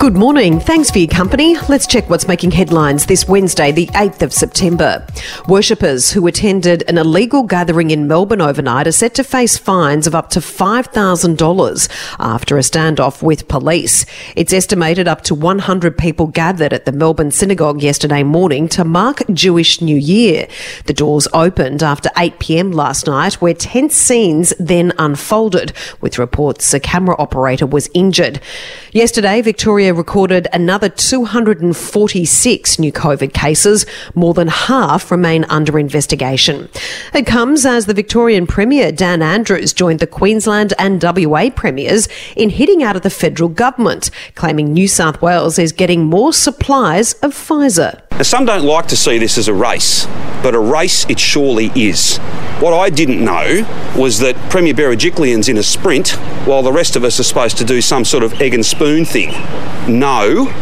Good morning. Thanks for your company. Let's check what's making headlines this Wednesday, the 8th of September. Worshippers who attended an illegal gathering in Melbourne overnight are set to face fines of up to $5,000 after a standoff with police. It's estimated up to 100 people gathered at the Melbourne synagogue yesterday morning to mark Jewish New Year. The doors opened after 8 pm last night, where tense scenes then unfolded, with reports a camera operator was injured. Yesterday, Victoria recorded another 246 new COVID cases. More than half remain under investigation. It comes as the Victorian Premier, Dan Andrews, joined the Queensland and WA Premiers in hitting out at the federal government, claiming New South Wales is getting more supplies of Pfizer. Now, some don't like to see this as a race, but a race it surely is. What I didn't know was that Premier Berejiklian's in a sprint while the rest of us are supposed to do some sort of egg and spoon thing. No,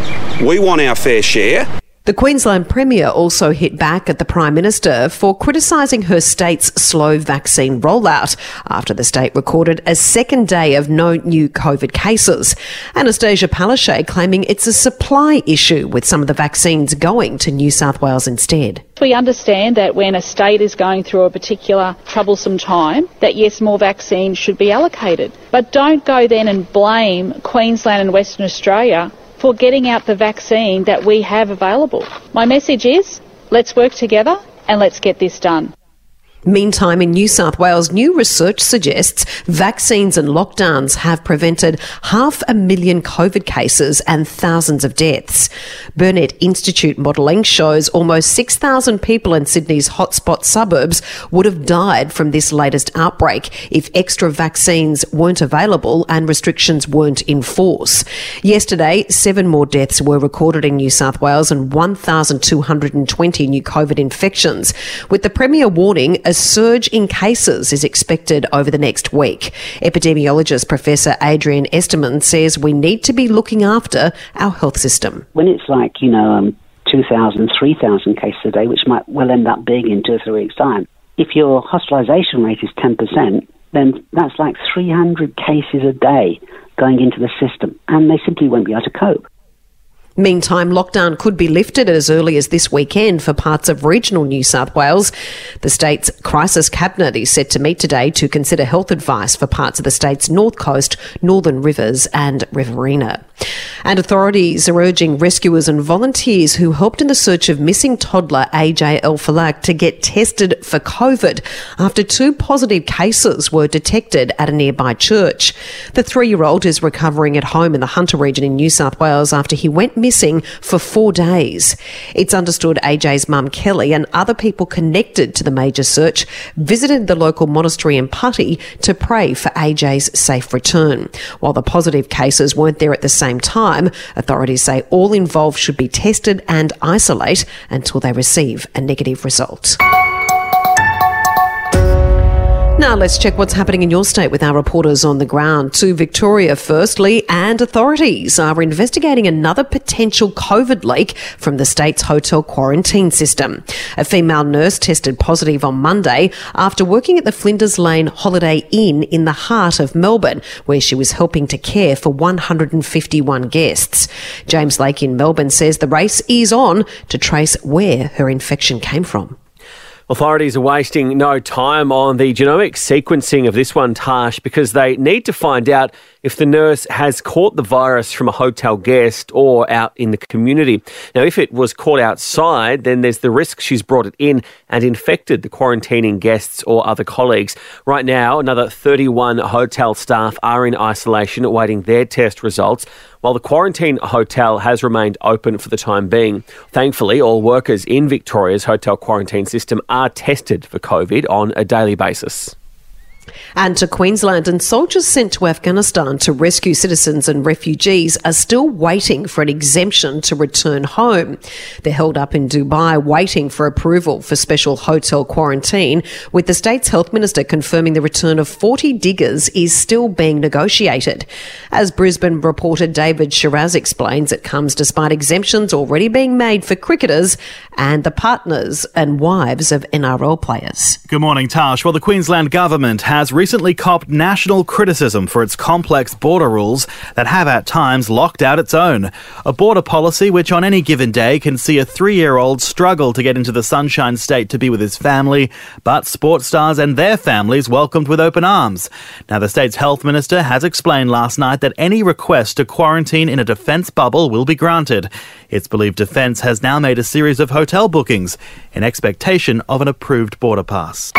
we want our fair share. The Queensland Premier also hit back at the Prime Minister for criticising her state's slow vaccine rollout after the state recorded a second day of no new COVID cases. Annastacia Palaszczuk claiming it's a supply issue with some of the vaccines going to New South Wales instead. We understand that when a state is going through a particular troublesome time, that yes, more vaccines should be allocated. But don't go then and blame Queensland and Western Australia for getting out the vaccine that we have available. My message is let's work together and let's get this done. Meantime, in New South Wales, new research suggests vaccines and lockdowns have prevented half a million COVID cases and thousands of deaths. Burnet Institute modelling shows almost 6,000 people in Sydney's hotspot suburbs would have died from this latest outbreak if extra vaccines weren't available and restrictions weren't in force. Yesterday, seven more deaths were recorded in New South Wales and 1,220 new COVID infections, with the Premier warning a surge in cases is expected over the next week. Epidemiologist Professor Adrian Esterman says we need to be looking after our health system. When it's like, you know, um, 2,000, 3,000 cases a day, which might well end up being in two or three weeks' time, if your hospitalisation rate is 10%, then that's like 300 cases a day going into the system, and they simply won't be able to cope. Meantime, lockdown could be lifted as early as this weekend for parts of regional New South Wales. The state's crisis cabinet is set to meet today to consider health advice for parts of the state's north coast, northern rivers, and Riverina. And authorities are urging rescuers and volunteers who helped in the search of missing toddler AJ El to get tested for COVID after two positive cases were detected at a nearby church. The three year old is recovering at home in the Hunter region in New South Wales after he went missing for four days. It's understood AJ's mum Kelly and other people connected to the major search visited the local monastery in Putty to pray for AJ's safe return. While the positive cases weren't there at the same time, authorities say all involved should be tested and isolate until they receive a negative result. Now let's check what's happening in your state with our reporters on the ground. To Victoria, firstly, and authorities are investigating another potential COVID leak from the state's hotel quarantine system. A female nurse tested positive on Monday after working at the Flinders Lane Holiday Inn in the heart of Melbourne, where she was helping to care for 151 guests. James Lake in Melbourne says the race is on to trace where her infection came from. Authorities are wasting no time on the genomic sequencing of this one, Tash, because they need to find out if the nurse has caught the virus from a hotel guest or out in the community. Now, if it was caught outside, then there's the risk she's brought it in and infected the quarantining guests or other colleagues. Right now, another 31 hotel staff are in isolation awaiting their test results while the quarantine hotel has remained open for the time being. Thankfully, all workers in Victoria's hotel quarantine system are tested for COVID on a daily basis. And to Queensland, and soldiers sent to Afghanistan to rescue citizens and refugees are still waiting for an exemption to return home. They're held up in Dubai waiting for approval for special hotel quarantine, with the state's health minister confirming the return of 40 diggers is still being negotiated. As Brisbane reporter David Shiraz explains, it comes despite exemptions already being made for cricketers and the partners and wives of NRL players. Good morning, Tash. Well, the Queensland government has has recently copped national criticism for its complex border rules that have at times locked out its own. A border policy which on any given day can see a three year old struggle to get into the Sunshine State to be with his family, but sports stars and their families welcomed with open arms. Now, the state's health minister has explained last night that any request to quarantine in a defence bubble will be granted. It's believed Defence has now made a series of hotel bookings in expectation of an approved border pass.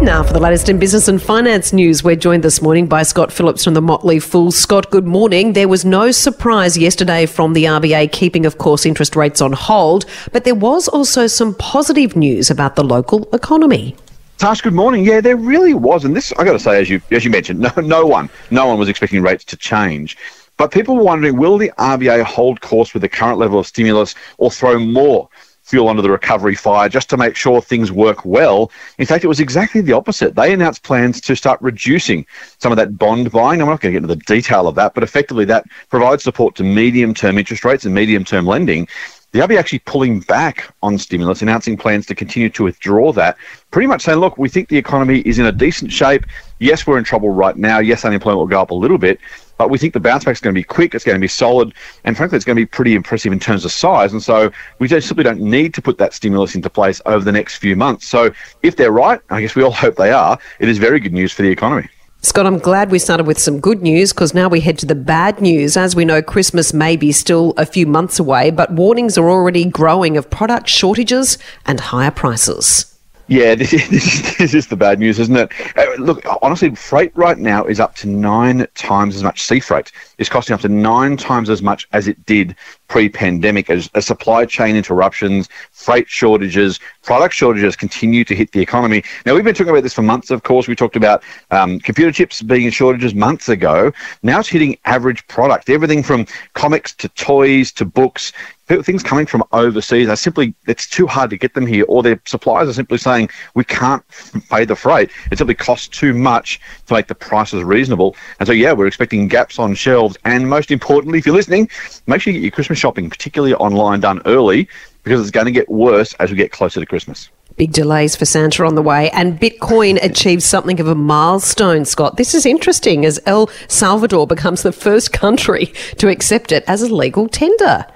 Now, for the latest in business and finance news, we're joined this morning by Scott Phillips from the Motley Fool. Scott, good morning. There was no surprise yesterday from the RBA keeping, of course, interest rates on hold, but there was also some positive news about the local economy. Tash, good morning. Yeah, there really was, and this I got to say, as you as you mentioned, no, no one, no one was expecting rates to change. But people were wondering, will the RBA hold course with the current level of stimulus or throw more fuel under the recovery fire just to make sure things work well. In fact, it was exactly the opposite. They announced plans to start reducing some of that bond buying. I'm not going to get into the detail of that, but effectively that provides support to medium term interest rates and medium term lending. The RBA actually pulling back on stimulus, announcing plans to continue to withdraw that, pretty much saying, look, we think the economy is in a decent shape. Yes, we're in trouble right now. Yes, unemployment will go up a little bit, but we think the bounce back is going to be quick, it's going to be solid, and frankly, it's going to be pretty impressive in terms of size. And so we just simply don't need to put that stimulus into place over the next few months. So if they're right, I guess we all hope they are, it is very good news for the economy. Scott, I'm glad we started with some good news because now we head to the bad news. As we know, Christmas may be still a few months away, but warnings are already growing of product shortages and higher prices. Yeah, this is, this is, this is the bad news, isn't it? Uh, look, honestly, freight right now is up to nine times as much. Sea freight is costing up to nine times as much as it did pre-pandemic. As, as supply chain interruptions, freight shortages, product shortages continue to hit the economy. Now, we've been talking about this for months. Of course, we talked about um, computer chips being in shortages months ago. Now it's hitting average product. Everything from comics to toys to books things coming from overseas are simply it's too hard to get them here, or their suppliers are simply saying we can't pay the freight. It simply costs too much to make the prices reasonable. And so yeah, we're expecting gaps on shelves, and most importantly, if you're listening, make sure you get your Christmas shopping, particularly online, done early because it's going to get worse as we get closer to Christmas. Big delays for Santa on the way, and Bitcoin achieves something of a milestone, Scott. This is interesting as El Salvador becomes the first country to accept it as a legal tender.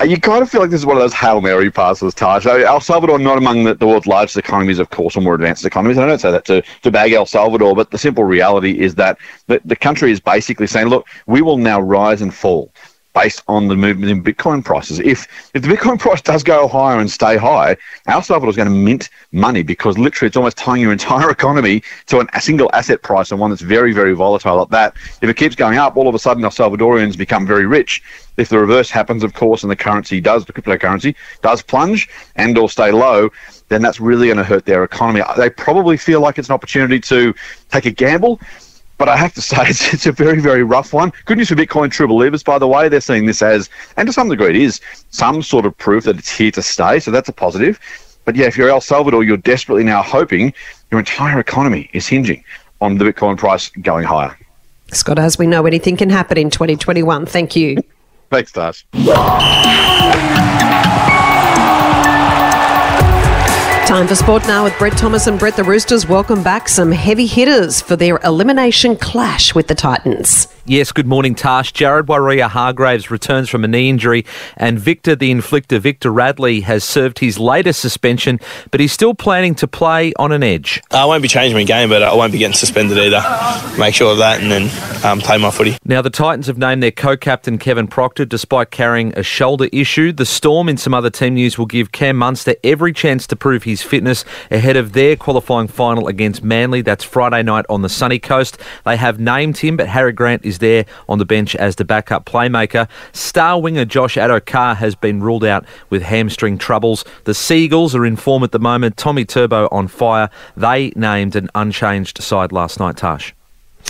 Uh, you kind of feel like this is one of those Hail Mary passes, Tash. El Salvador, not among the, the, world's largest economies, of course, or more advanced economies. I don't say that to, to bag El Salvador, but the simple reality is that the, the country is basically saying, look, we will now rise and fall based on the movement in Bitcoin prices. If if the Bitcoin price does go higher and stay high, El Salvador is going to mint money because literally it's almost tying your entire economy to a single asset price and one that's very, very volatile at that. If it keeps going up, all of a sudden El Salvadorians become very rich. If the reverse happens, of course, and the currency does, the cryptocurrency does plunge and or stay low, then that's really going to hurt their economy. They probably feel like it's an opportunity to take a gamble but I have to say, it's, it's a very, very rough one. Good news for Bitcoin true believers, by the way. They're seeing this as, and to some degree it is, some sort of proof that it's here to stay. So that's a positive. But yeah, if you're El Salvador, you're desperately now hoping your entire economy is hinging on the Bitcoin price going higher. Scott, as we know, anything can happen in 2021. Thank you. Thanks, Tash. Time for sport now with Brett Thomas and Brett the Roosters. Welcome back. Some heavy hitters for their elimination clash with the Titans. Yes, good morning, Tash. Jared Waerea-Hargreaves returns from a knee injury, and Victor the Inflictor, Victor Radley, has served his latest suspension, but he's still planning to play on an edge. I won't be changing my game, but I won't be getting suspended either. Make sure of that and then um, play my footy. Now, the Titans have named their co captain Kevin Proctor despite carrying a shoulder issue. The Storm, in some other team news, will give Cam Munster every chance to prove his his fitness ahead of their qualifying final against Manly. That's Friday night on the sunny coast. They have named him, but Harry Grant is there on the bench as the backup playmaker. Star winger Josh Addo-Carr has been ruled out with hamstring troubles. The Seagulls are in form at the moment. Tommy Turbo on fire. They named an unchanged side last night, Tash.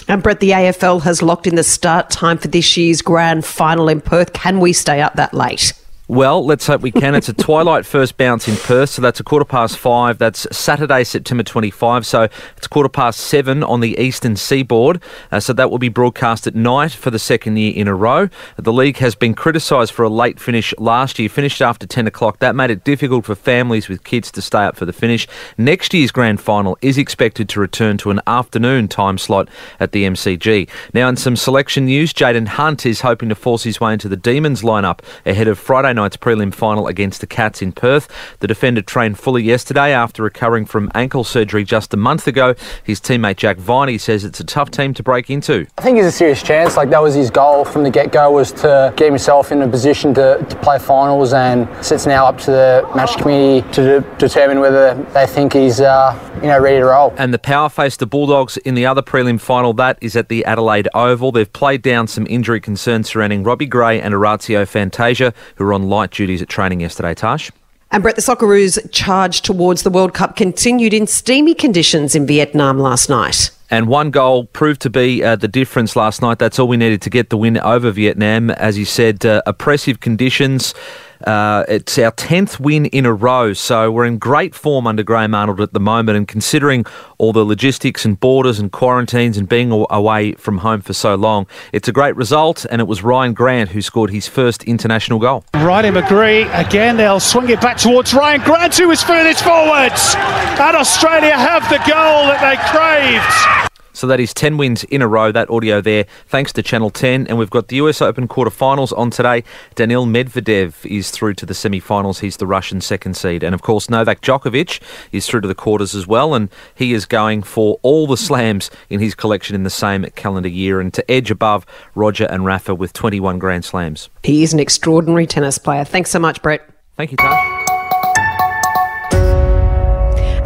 And Brett, the AFL has locked in the start time for this year's grand final in Perth. Can we stay up that late? Well, let's hope we can. It's a twilight first bounce in Perth, so that's a quarter past five. That's Saturday, September 25. So it's quarter past seven on the eastern seaboard. Uh, so that will be broadcast at night for the second year in a row. The league has been criticised for a late finish last year, finished after 10 o'clock. That made it difficult for families with kids to stay up for the finish. Next year's grand final is expected to return to an afternoon time slot at the MCG. Now, in some selection news, Jayden Hunt is hoping to force his way into the Demons lineup ahead of Friday night night's prelim final against the Cats in Perth. The defender trained fully yesterday after recovering from ankle surgery just a month ago. His teammate Jack Viney says it's a tough team to break into. I think he's a serious chance. Like that was his goal from the get-go was to get himself in a position to, to play finals, and it's now up to the match committee to de- determine whether they think he's uh, you know ready to roll. And the power face the Bulldogs in the other prelim final. That is at the Adelaide Oval. They've played down some injury concerns surrounding Robbie Gray and Orazio Fantasia, who are on light duties at training yesterday, Tash. And Brett, the Socceroos' charge towards the World Cup continued in steamy conditions in Vietnam last night. And one goal proved to be uh, the difference last night. That's all we needed to get the win over Vietnam. As you said, uh, oppressive conditions. Uh, it's our 10th win in a row, so we're in great form under Graham Arnold at the moment. And considering all the logistics and borders and quarantines and being away from home for so long, it's a great result. And it was Rhyan Grant who scored his first international goal. Riley McGree again, they'll swing it back towards Rhyan Grant, who was furthest forwards. And Australia have the goal that they craved. So that is 10 wins in a row. That audio there, thanks to Channel 10. And we've got the US Open quarterfinals on today. Daniil Medvedev is through to the semi finals. He's the Russian second seed. And of course, Novak Djokovic is through to the quarters as well. And he is going for all the slams in his collection in the same calendar year and to edge above Roger and Rafa with 21 Grand Slams. He is an extraordinary tennis player. Thanks so much, Brett. Thank you, Tash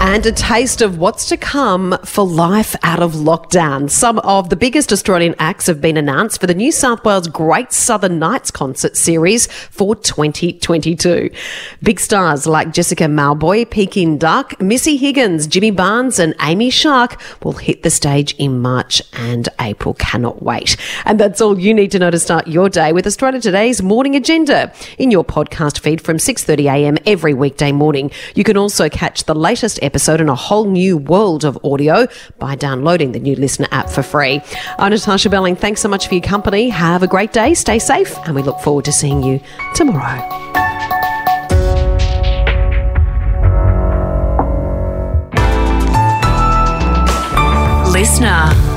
and a taste of what's to come for life out of lockdown. Some of the biggest Australian acts have been announced for the New South Wales Great Southern Nights concert series for 2022. Big stars like Jessica Mauboy, Peking Duk, Missy Higgins, Jimmy Barnes, and Amy Shark will hit the stage in March and April. Cannot wait. And that's all you need to know to start your day with Australia Today's morning agenda in your podcast feed from 6:30 a.m. every weekday morning. You can also catch the latest episode episode in a whole new world of audio by downloading the new LiSTNR app for free. I'm Natasha Belling. Thanks so much for your company. Have a great day, stay safe, and we look forward to seeing you tomorrow. LiSTNR.